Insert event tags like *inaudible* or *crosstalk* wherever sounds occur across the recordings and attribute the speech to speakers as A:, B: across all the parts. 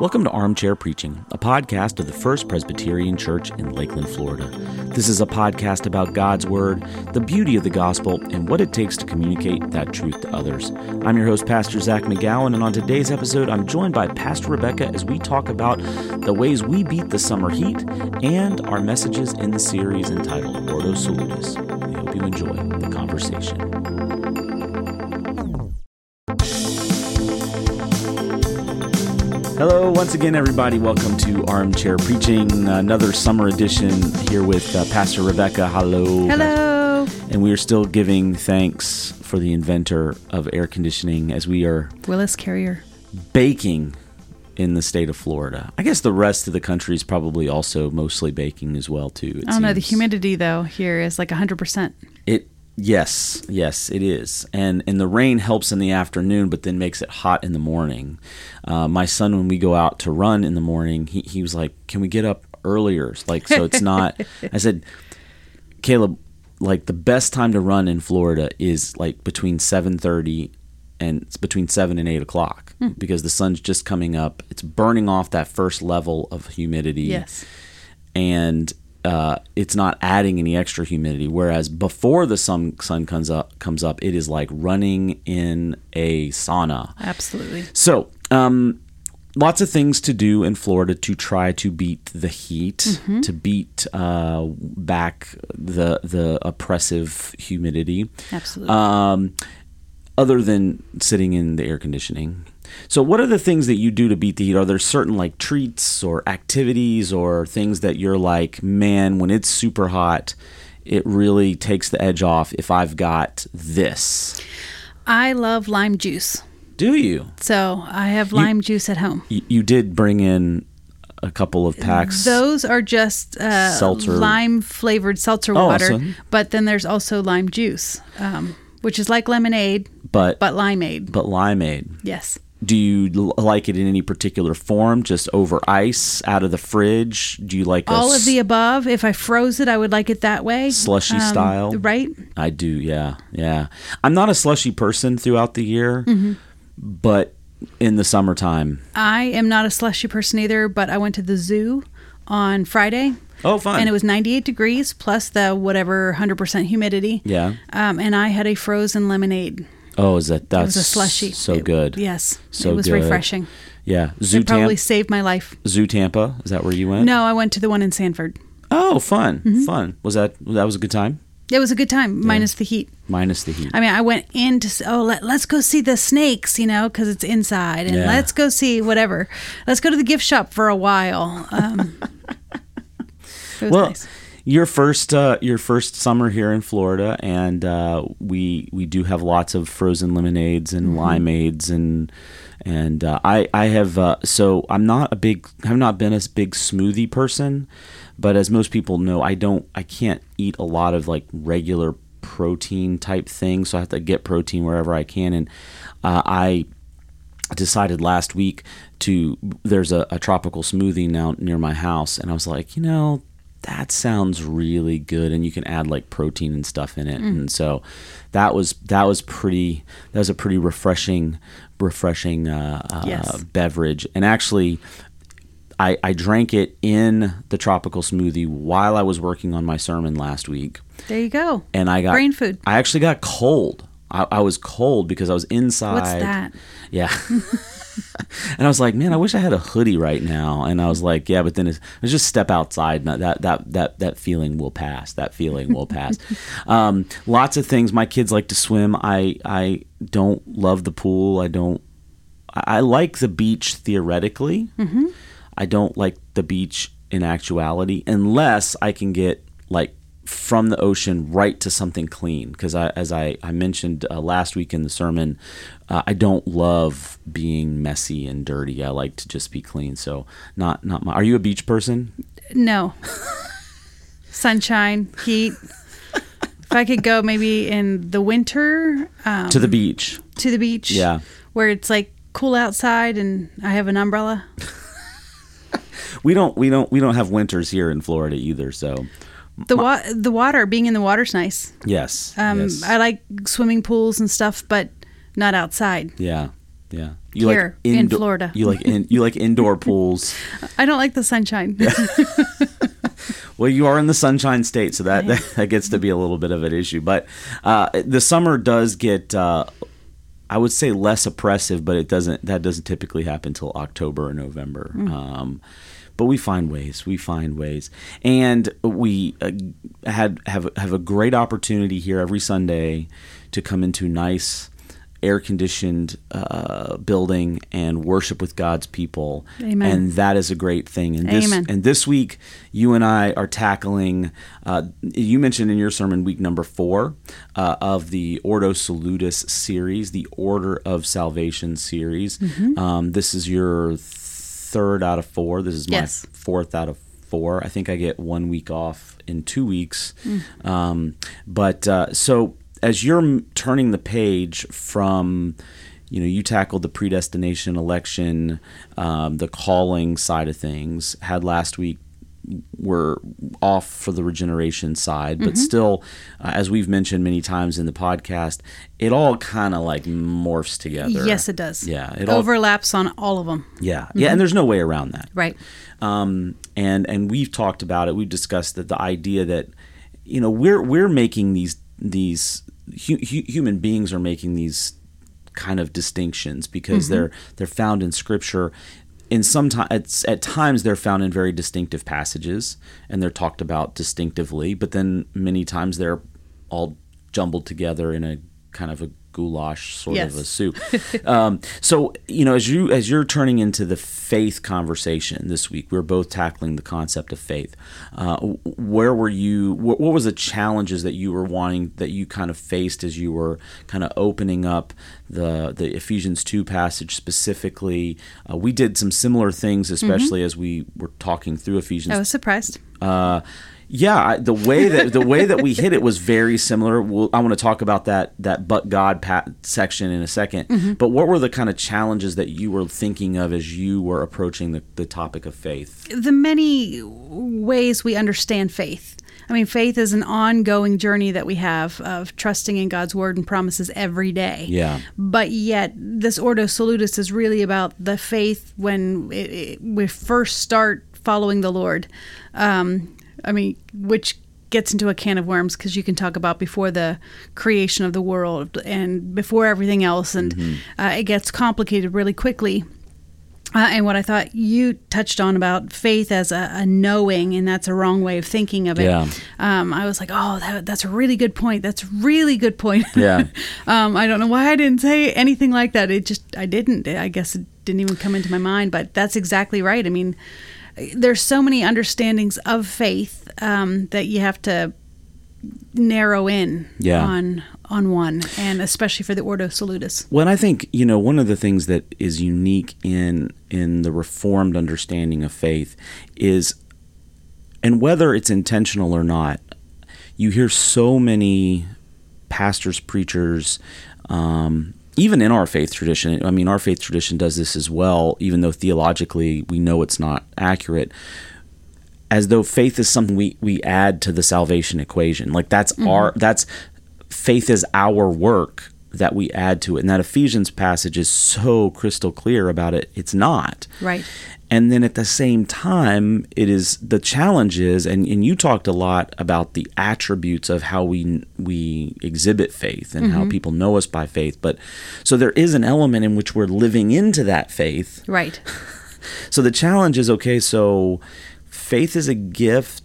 A: Welcome to Armchair Preaching, a podcast of the First Presbyterian Church in Lakeland, Florida. This is a podcast about God's Word, the beauty of the gospel, and what it takes to communicate that truth to others. I'm your host, Pastor Zach McGowan, and on today's episode, I'm joined by Pastor Rebecca as we talk about the ways we beat the summer heat and our messages in the series entitled Ordo Salutis. We hope you enjoy the conversation. Hello, once again, everybody. Welcome to Armchair Preaching, another summer edition here with uh, Pastor Rebecca. Hello.
B: Hello.
A: And we are still giving thanks for the inventor of air conditioning as we are
B: Willis Carrier.
A: baking in the state of Florida. I guess the rest of the country is probably also mostly baking as well too.
B: I don't know. The humidity though here is like 100%.
A: It yes, yes, it is, and and the rain helps in the afternoon, but then makes it hot in the morning. Uh, my son, when we go out to run in the morning, he he was like, "Can we get up earlier?" Like so, it's not. *laughs* I said, Caleb, like the best time to run in Florida is like between seven thirty and it's between seven and eight o'clock because the sun's just coming up. It's burning off that first level of humidity
B: Yes.
A: and uh, it's not adding any extra humidity. Whereas before the sun sun comes up comes up, it is like running in a sauna.
B: Absolutely.
A: So, um, lots of things to do in Florida to try to beat the heat,
B: Mm-hmm.
A: to beat uh, back the the oppressive humidity.
B: Absolutely.
A: Um, other than sitting in the air conditioning. So, what are the things that you do to beat the heat? Are there certain like treats or activities or things that you're like, man, when it's super hot, it really takes the edge off if I've got this?
B: I love lime juice.
A: Do you?
B: So I have lime juice at home.
A: You, you did bring in a couple of packs.
B: Those are just uh,
A: Seltzer.
B: lime flavored seltzer
A: Oh,
B: water.
A: awesome.
B: But then there's also lime juice, um, which is like lemonade,
A: but
B: but limeade.
A: but limeade.
B: yes.
A: Do you like it in any particular form? Just over ice, out of the fridge? Do you like a
B: All of the above. If I froze it, I would like it that way. Um,
A: Slushy style?
B: Right?
A: I do, yeah, yeah. I'm not a slushy person throughout the year,
B: Mm-hmm.
A: but in the summertime,
B: I am not a slushy person either, but I went to the zoo on Friday.
A: oh, fun.
B: and it was 98 degrees plus the whatever 100% humidity.
A: yeah.
B: Um, and I had a frozen lemonade.
A: Oh, is that
B: It
A: that's
B: was a slushy.
A: So
B: It-
A: good.
B: Yes.
A: So
B: it was
A: good.
B: refreshing.
A: Yeah. Zoo
B: It probably
A: Tampa.
B: saved my life.
A: Zoo Tampa. Is that where you went?
B: No, I went to the one in Sanford.
A: Oh, fun,
B: Mm-hmm.
A: fun. Was that that was a good time?
B: It was a good time, minus the heat.
A: Minus the heat.
B: I mean, I went in to, oh, let, let's go see the snakes, you know, because it's inside. And
A: Yeah.
B: let's go see whatever. Let's go to the gift shop for a while. Um, *laughs* it was
A: well,
B: nice.
A: Your first uh, your first summer here in Florida, and uh, we we do have lots of frozen lemonades and
B: Mm-hmm.
A: limeades and and uh, I I have uh, so I'm not a big have not been a big smoothie person, but as most people know, I don't I can't eat a lot of like regular protein type things, so I have to get protein wherever I can, and uh, I decided last week to there's a, a tropical smoothie now near my house and i was like you know that sounds really good and you can add like protein and stuff in it and so that was that was pretty that was a pretty refreshing refreshing uh, uh,
B: Yes.
A: beverage and actually I, I drank it in the tropical smoothie while I was working on my sermon last week
B: There you go.
A: and I got
B: Brain food.
A: I actually got cold. I, I was cold because I was inside.
B: What's that?
A: Yeah. *laughs* *laughs* and I was like, man, I wish I had a hoodie right now. And I was like, yeah, but then it's, it's just step outside. and That that that that feeling will pass. That feeling will pass. *laughs* um, lots of things. My kids like to swim. I I don't love the pool. I don't. I, I like the beach theoretically.
B: Mm-hmm.
A: I don't like the beach in actuality unless I can get like from the ocean right to something clean because I, as I, I mentioned uh, last week in the sermon uh, I don't love being messy and dirty I like to just be clean so not not my are you a beach person
B: No. *laughs* Sunshine, heat. if I could go maybe in the winter um,
A: to the beach
B: to the beach,
A: Yeah.
B: where it's like cool outside and I have an umbrella. *laughs*
A: we don't we don't we don't have winters here in Florida either so
B: The wa- the water, being in the water's nice.
A: yes
B: Um,
A: yes.
B: I like swimming pools and stuff, but not outside.
A: yeah Yeah. You
B: Here, in Florida.
A: You like in, you like indoor pools. *laughs*
B: I don't like the sunshine. *laughs* *laughs*
A: Well, you are in the Sunshine State, so that, that, that gets to be a little bit of an issue. But uh, the summer does get, uh, I would say, less oppressive, but it doesn't. That doesn't typically happen until October or November.
B: Mm.
A: Um, but we find ways. We find ways, and we uh, had have have a great opportunity here every Sunday to come into nice air conditioned uh, building and worship with God's people.
B: Amen.
A: And that is a great thing. And this
B: Amen.
A: and this week, you and I are tackling. Uh, you mentioned in your sermon week number four uh, of the Ordo Salutis series, the Order of Salvation series.
B: Mm-hmm.
A: Um, this is your third out of four. This is my
B: Yes.
A: fourth out of four. I think I get one week off in two weeks.
B: Mm.
A: Um, but uh, so as you're turning the page from, you know, you tackled the predestination election, um, the calling side of things. Had last week we're off for the regeneration side,
B: Mm-hmm.
A: but still, uh, as we've mentioned many times in the podcast, it all kind of like morphs together.
B: yes, it does.
A: Yeah, it all-
B: overlaps on all of them.
A: Yeah, yeah, and there's no way around that
B: Right.
A: um, and and we've talked about it. We've discussed that the idea that you know we're we're making these these hu- hu- human beings are making these kind of distinctions because they're they're found in Scripture. In some at, at times they're found in very distinctive passages, and they're talked about distinctively. But then many times they're all jumbled together in a kind of a goulash sort of a soup. *laughs* um, so you know, as you as you're turning into the faith conversation this week, we're both tackling the concept of faith. Uh, where were you? What, what was the challenges that you were wanting that you kind of faced as you were kind of opening up the the Ephesians two passage specifically? Uh, we did some similar things, especially as we were talking through Ephesians
B: I was surprised.
A: uh, yeah, I, the way that the way that we hit it was very similar. We'll, I want to talk about that that but God pat section in a 2nd But what were the kind of challenges that you were thinking of as you were approaching the, the topic of faith?
B: the many ways we understand faith. I mean, faith is an ongoing journey that we have of trusting in God's word and promises every day.
A: Yeah.
B: But yet, this Ordo Salutis is really about the faith when it, it, we first start following the Lord. Um, I mean, which gets into a can of worms because you can talk about before the creation of the world and before everything else, and uh, it gets complicated really quickly. Uh, and what I thought you touched on about faith as a, a knowing, and that's a wrong way of thinking of it.
A: Yeah.
B: Um, I was like, oh, that, that's a really good point. That's a really good point.
A: Yeah. *laughs*
B: um, I don't know why I didn't say anything like that. It just, I didn't. I guess it didn't even come into my mind, but that's exactly right. I mean, there's so many understandings of faith um, that you have to narrow in
A: Yeah.
B: on on one, and especially for the Ordo Salutis.
A: Well, I think you know one of the things that is unique in in the reformed understanding of faith is, and whether it's intentional or not, you hear so many pastors, preachers, um, even in our faith tradition. I mean, our faith tradition does this as well, even though theologically we know it's not accurate. As though faith is something we, we add to the salvation equation. Like that's mm-hmm. our that's faith is our work that we add to it. And that Ephesians passage is so crystal clear about it. It's not.
B: Right.
A: And then at the same time, it is the challenge is, and, and you talked a lot about the attributes of how we we exhibit faith and how mm-hmm. people know us by faith. But so there is an element in which we're living into that faith.
B: Right. *laughs*
A: So the challenge is okay. So faith is a gift,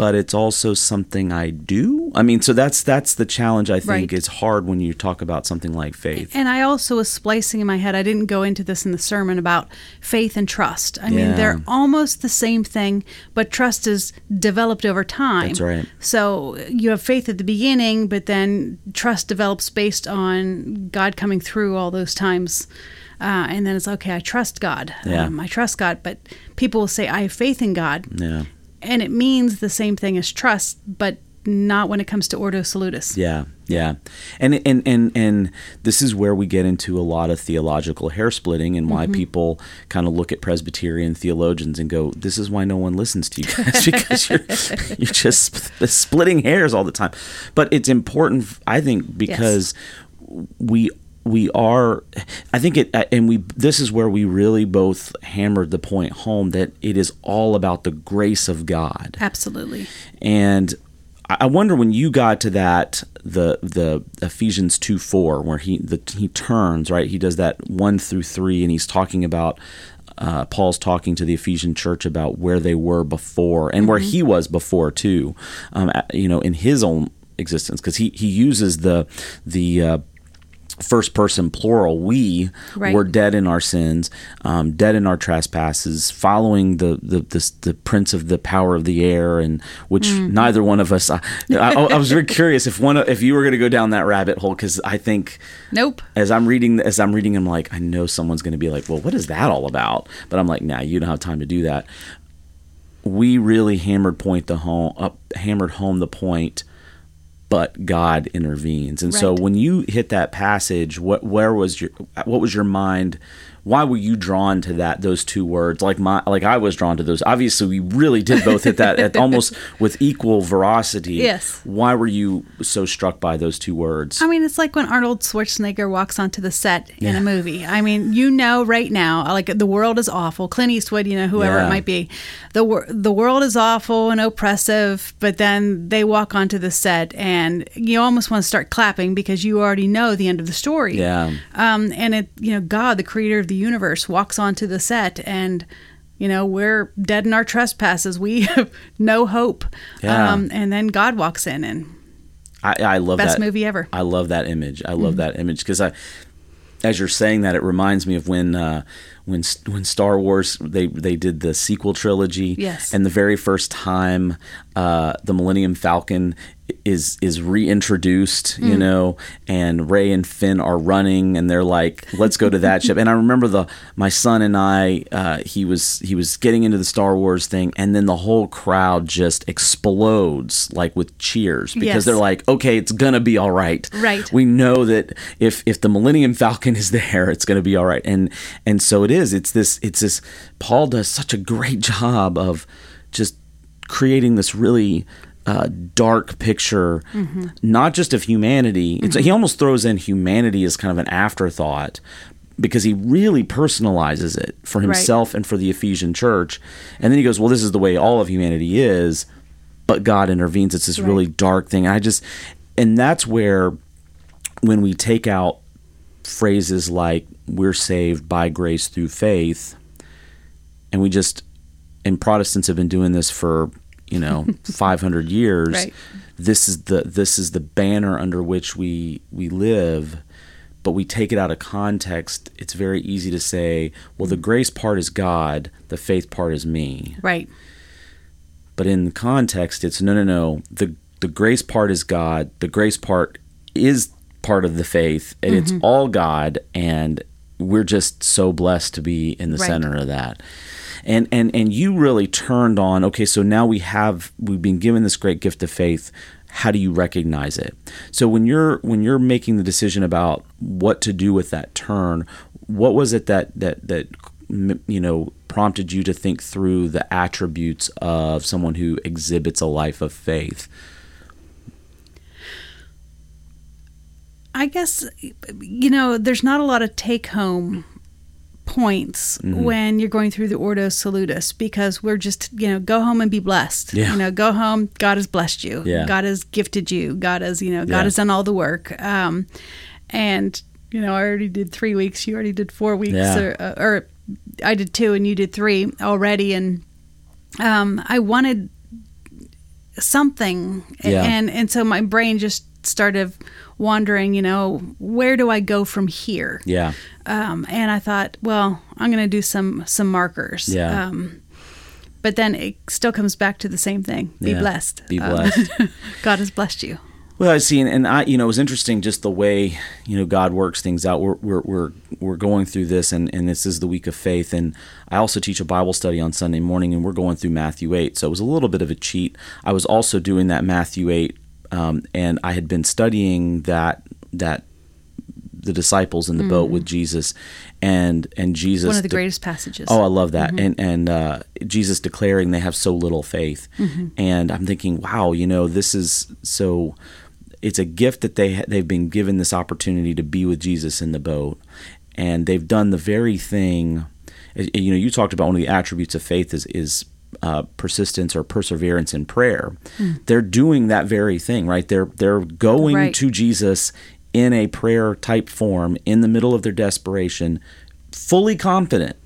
A: but it's also something I do. I mean, so that's that's the challenge. I think
B: Right.
A: is hard when you talk about something like faith.
B: And I also was splicing in my head. I didn't go into this in the sermon about faith and trust. I
A: Yeah.
B: mean, they're almost the same thing, but trust is developed over time.
A: That's right.
B: So you have faith at the beginning, but then trust develops based on God coming through all those times. Uh, and then it's okay, I trust God.
A: Yeah.
B: Um, I trust God. But people will say, I have faith in God.
A: Yeah.
B: And it means the same thing as trust, but not when it comes to Ordo Salutis.
A: Yeah, yeah, and and and and this is where we get into a lot of theological hair splitting and why mm-hmm. people kind of look at Presbyterian theologians and go, "This is why no one listens to you guys *laughs* because you're you're just sp- splitting hairs all the time." But it's important, I think, because we we are i think it and we this is where we really both hammered the point home that it is all about the grace of god.
B: Absolutely.
A: and I wonder when you got to that the the Ephesians two four where he the he turns right? He does that one through three and he's talking about uh, Paul's talking to the Ephesian church about where they were before and where he was before too, um, you know, in his own existence because he he uses the the uh, first person plural we
B: Right.
A: were dead in our sins um, dead in our trespasses following the, the the the prince of the power of the air and which
B: Mm-hmm.
A: neither one of us I, I, I was very *laughs* curious if one if you were going to go down that rabbit hole because I think
B: Nope.
A: as I'm reading as I'm reading I'm like I know someone's going to be like well what is that all about but I'm like nah you don't have time to do that we really hammered point the home up hammered home the point but God intervenes. And so when you hit that passage, what where was your what was your mind why were you drawn to that those two words like my like I was drawn to those obviously we really did both hit that at almost *laughs* with equal veracity
B: Yes.
A: why were you so struck by those two words
B: I mean, it's like when Arnold Schwarzenegger walks onto the set in a movie. I mean, you know, right now, like the world is awful. Clint Eastwood, you know, whoever
A: Yeah.
B: it might be, the wor- the world is awful and oppressive. But then they walk onto the set, and you almost want to start clapping because you already know the end of the story.
A: yeah
B: Um, and it, you know, God, the creator of the universe, walks onto the set and. You know, we're dead in our trespasses. We have *laughs* no hope.
A: Yeah.
B: Um, and then God walks in and
A: I, I love
B: best
A: that
B: movie ever.
A: I love that image. I love
B: Mm-hmm.
A: that image because I, as you're saying that, it reminds me of when uh, when when Star Wars they they did the sequel trilogy.
B: Yes.
A: And the very first time uh, the Millennium Falcon is is reintroduced, you
B: Mm.
A: know, and Rey and Finn are running, and they're like, "Let's go to that ship." And I remember the my son and I, uh, he was he was getting into the Star Wars thing, and then the whole crowd just explodes like with cheers because
B: Yes.
A: they're like, "Okay, it's gonna be all right."
B: Right.
A: We know that if if the Millennium Falcon *laughs* is there, it's gonna be all right, and and so it is. It's this. It's this. Paul does such a great job of just creating this really uh, dark picture,
B: Mm-hmm.
A: not just of humanity. It's, he almost throws in humanity as kind of an afterthought because he really personalizes it for himself and for the Ephesian church. And then he goes, "Well, this is the way all of humanity is." But God intervenes. It's this
B: Right.
A: really dark thing. And I just, and that's where, when we take out phrases like "we're saved by grace through faith," and we just and Protestants have been doing this for you know *laughs* 500 years.
B: Right.
A: This is the this is the banner under which we we live, but we take it out of context. It's very easy to say, well, the grace part is God, the faith part is me.
B: Right.
A: But in context, it's no, no, no. The the grace part is God. The grace part is part of the faith, and it's mm-hmm. all God. And we're just so blessed to be in the
B: Right.
A: center of that. And and and you really turned on. Okay, so now we have we've been given this great gift of faith. How do you recognize it? So when you're when you're making the decision about what to do with that turn, what was it that that that you know prompted you to think through the attributes of someone who exhibits a life of faith
B: I guess you know there's not a lot of take home points
A: Mm-hmm.
B: when you're going through the Ordo Salutis because we're just you know go home and be blessed.
A: Yeah.
B: You know, go home. God has blessed you.
A: Yeah.
B: God has gifted you. God has you know God
A: Yeah.
B: has done all the work. Um, and you know I already did three weeks. You already did four weeks,
A: Yeah.
B: or, uh, or I did two, and you did three already. And um, I wanted something
A: Yeah.
B: and and so my brain just started wandering you know where do i go from here
A: yeah
B: um, and i thought well i'm going to do some some markers
A: Yeah.
B: um, but then it still comes back to the same thing be
A: Yeah.
B: blessed
A: Be
B: Um,
A: blessed. *laughs*
B: god has blessed you
A: Well, I see, and, and I, you know, it was interesting just the way you know God works things out. We're we're we're, we're going through this, and, and this is the week of faith, and I also teach a Bible study on Sunday morning, and we're going through Matthew eight. So it was a little bit of a cheat. I was also doing that Matthew eight, um, and I had been studying that that the disciples in the boat with Jesus, and and Jesus
B: one of the
A: de-
B: greatest passages
A: Oh, I love that. And and uh, Jesus declaring they have so little faith, and I'm thinking, wow, you know, this is so. it's a gift that they they've been given this opportunity to be with Jesus in the boat, and they've done the very thing. You know, you talked about one of the attributes of faith is is uh, persistence or perseverance in prayer. Mm. They're doing that very thing, right? They're they're going right. to Jesus in a prayer type form in the middle of their desperation, fully confident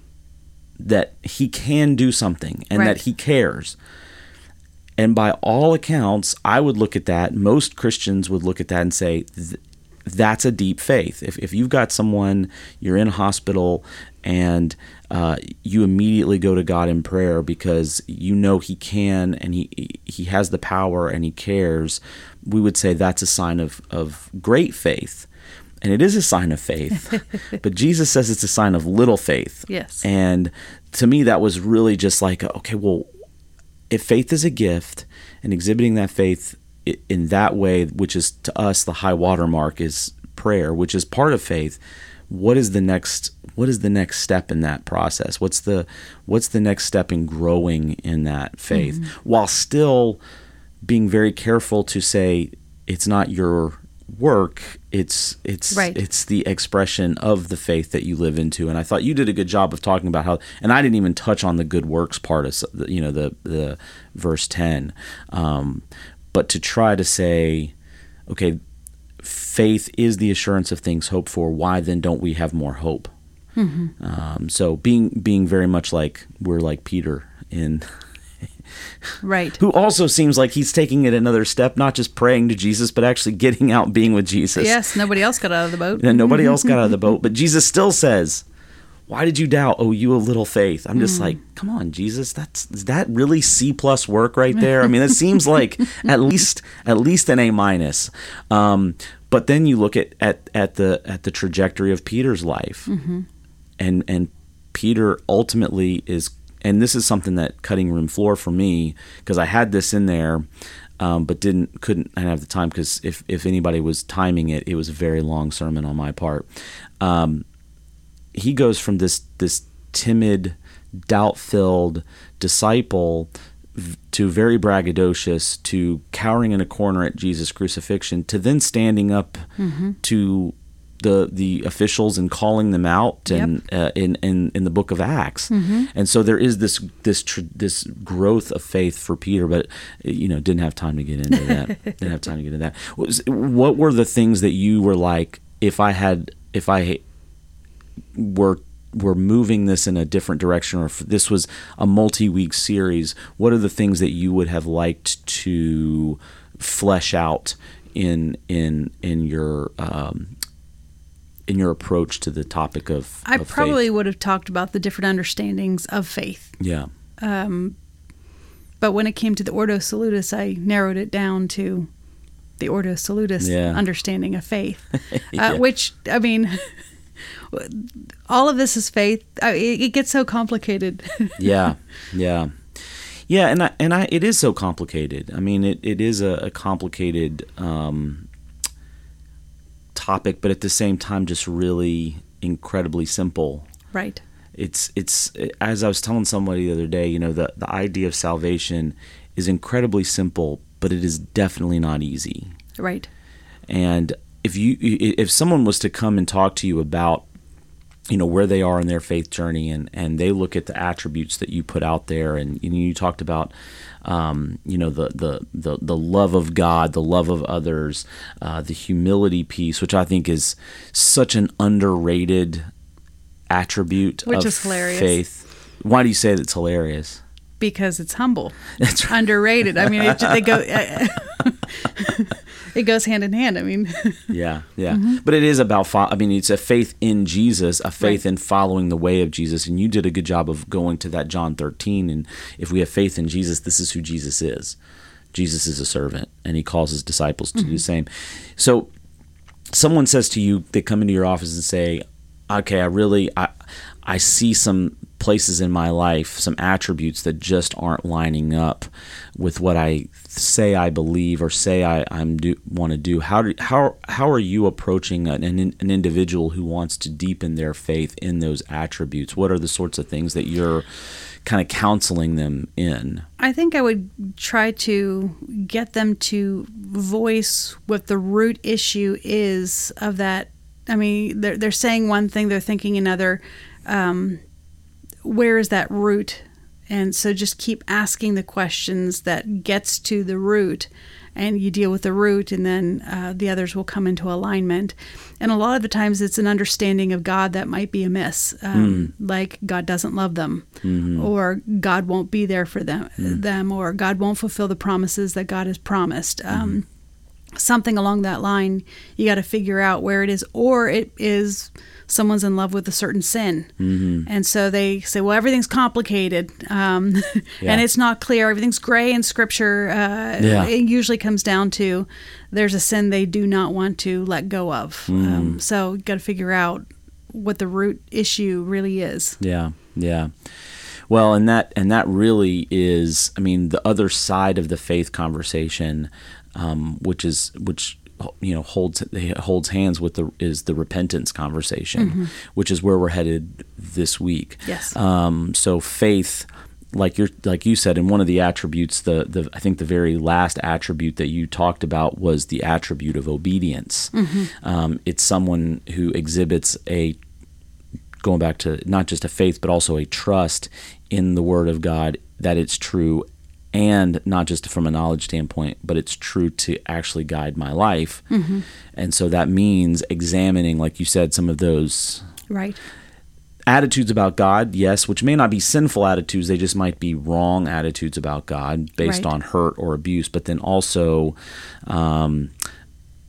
A: that he can do something and right. that he cares. And by all accounts, I would look at that. Most Christians would look at that and say, that's a deep faith. If, if you've got someone, you're in hospital, and uh, you immediately go to God in prayer because you know He can and He He has the power and He cares, we would say that's a sign of, of great faith. And it is a sign of faith. *laughs* but Jesus says it's a sign of little faith.
B: Yes.
A: And to me, that was really just like, okay, well, if faith is a gift and exhibiting that faith in that way, which is to us the high watermark is prayer, which is part of faith. What is the next? What is the next step in that process? What's the what's the next step in growing in that faith mm-hmm. while still being very careful to say it's not your work it's it's
B: right.
A: it's the expression of the faith that you live into and i thought you did a good job of talking about how and i didn't even touch on the good works part of you know the the verse 10 um, but to try to say okay faith is the assurance of things hoped for why then don't we have more hope? Mm-hmm. um, so being being very much like we're like peter in *laughs*
B: right.
A: who also seems like he's taking it another step not just praying to jesus but actually getting out being with jesus.
B: Yes nobody else got out of the boat.
A: And nobody else got out of the *laughs* boat but jesus still says why did you doubt oh you a little faith i'm just mm. like come on jesus that's is that really c plus work right there i mean it seems *laughs* like at least at least an a minus um, but then you look at, at at the at the trajectory of peter's life mm-hmm. and and peter ultimately is and this is something that cutting room floor for me because I had this in there, um, but didn't couldn't I have the time because if if anybody was timing it, it was a very long sermon on my part. Um, he goes from this this timid, doubt filled disciple to very braggadocious to cowering in a corner at Jesus' crucifixion to then standing up mm-hmm. to the the officials and calling them out and yep. uh, in, in in the book of Acts. Mm-hmm. And so there is this this tr- this growth of faith for Peter, but you know didn't have time to get into that. *laughs* didn't have time to get into that. What, was, what were the things that you were like? If I had, if I were were moving this in a different direction, or if this was a multi-week series, what are the things that you would have liked to flesh out in in in your um, in your approach to the topic of
B: I
A: of
B: probably
A: faith?
B: would have talked about the different understandings of faith.
A: Yeah.
B: Um, but when it came to the Ordo Salutis, I narrowed it down to the Ordo Salutis yeah. understanding of faith, *laughs* uh, yeah. which I mean, all of this is faith. It, it gets so complicated. *laughs*
A: yeah, yeah, yeah, and I, and I, it is so complicated. I mean, it, it is a, a complicated um, topic, but at the same time, just really incredibly simple.
B: Right.
A: It's it's as I was telling somebody the other day. You know, the the idea of salvation is incredibly simple, but it is definitely not easy.
B: Right.
A: And if you if someone was to come and talk to you about you know where they are in their faith journey and and they look at the attributes that you put out there. And you, you talked about um, you know the, the the the love of God the love of others uh, the humility piece which I think is such an underrated attribute
B: which
A: of
B: is hilarious.
A: faith. Why do you say that's hilarious?
B: Because it's humble. It's underrated. I mean it, they go *laughs* *laughs* it goes hand in hand. I mean, *laughs*
A: yeah, yeah. Mm-hmm. But it is about. Fo- I mean, it's a faith in Jesus, a faith right. in following the way of Jesus, and you did a good job of going to that John thirteen. And if we have faith in Jesus, this is who Jesus is. Jesus is a servant, and he calls his disciples to mm-hmm. do the same. So, someone says to you, they come into your office and say, "Okay, I really, I, I see some places in my life, some attributes that just aren't lining up with what I say I believe or say I I'm do, want to do. How do, how how are you approaching an, an individual who wants to deepen their faith in those attributes? What are the sorts of things that you're kind of counseling them in?
B: I think I would try to get them to voice what the root issue is of that. I mean, they're, they're saying one thing, they're thinking another. Um, where is that root? And so just keep asking the questions that gets to the root and you deal with the root and then uh, the others will come into alignment and a lot of the times it's an understanding of god that might be amiss um, mm. like god doesn't love them mm-hmm. or god won't be there for them mm. them or god won't fulfill the promises that god has promised mm-hmm. um, something along that line you got to figure out where it is or it is someone's in love with a certain sin. Mm-hmm. And so they say, well, everything's complicated um, *laughs* yeah. and it's not clear. Everything's gray in scripture. Uh, yeah. It usually comes down to there's a sin they do not want to let go of. Mm. Um, so you got to figure out what the root issue really is.
A: Yeah. Yeah. Well, and that and that really is, I mean, the other side of the faith conversation, um, which is which you know holds holds hands with the is the repentance conversation, mm-hmm. which is where we're headed this week.
B: Yes.
A: Um, so faith, like you like you said, and one of the attributes, the the I think the very last attribute that you talked about was the attribute of obedience. Mm-hmm. Um, it's someone who exhibits a going back to not just a faith but also a trust in the word of God that it's true and not just from a knowledge standpoint, but it's true to actually guide my life. Mm-hmm. And so that means examining, like you said, some of those
B: right
A: attitudes about God, yes, which may not be sinful attitudes, they just might be wrong attitudes about God based right. on hurt or abuse, but then also um,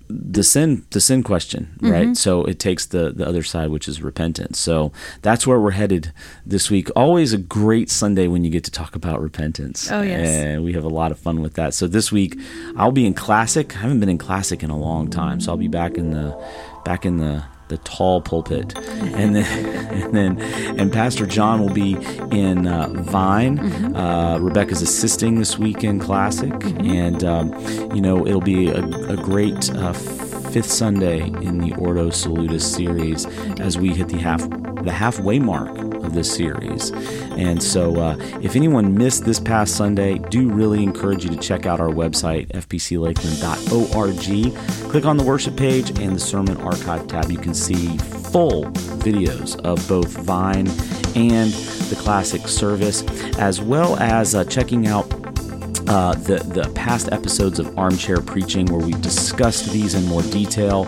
A: the sin the sin question right? Mm-hmm. so it takes the the other side which is repentance. So that's where we're headed this week. Always a great sunday when you get to talk about repentance.
B: Oh yes.
A: And we have a lot of fun with that. So this week i'll be in classic. I haven't been in classic in a long time so i'll be back in the back in the the tall pulpit, and then and then and Pastor John will be in uh, Vine. Mm-hmm. Uh, Rebecca's assisting this weekend classic, mm-hmm. and um, you know it'll be a, a great uh, fifth Sunday in the Ordo Salutis series as we hit the half the halfway mark this series. And so, uh, if anyone missed this past Sunday, do really encourage you to check out our website, fpclakeland.org. Click on the worship page and the sermon archive tab. You can see full videos of both Vine and the classic service, as well as uh, checking out uh, the, the past episodes of Armchair Preaching, where we discussed these in more detail.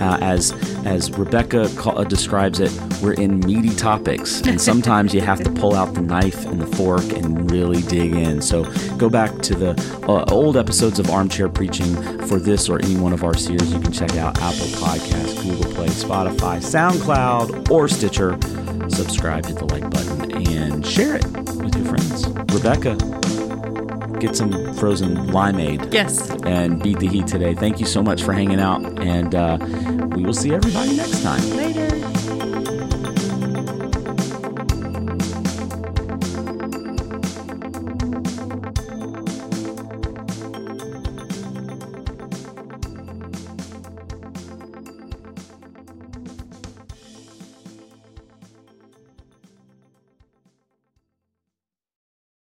A: Uh, as as Rebecca ca- uh, describes it, we're in meaty topics, and *laughs* sometimes you have to pull out the knife and the fork and really dig in. So go back to the uh, old episodes of Armchair Preaching for this or any one of our series. You can check out Apple Podcasts, Google Play, Spotify, SoundCloud, or Stitcher. Subscribe, hit the like button, and share it with your friends. Rebecca, get some frozen limeade.
B: Yes.
A: And beat the heat today. Thank you so much for hanging out, and uh, we will see everybody next time.
B: Later.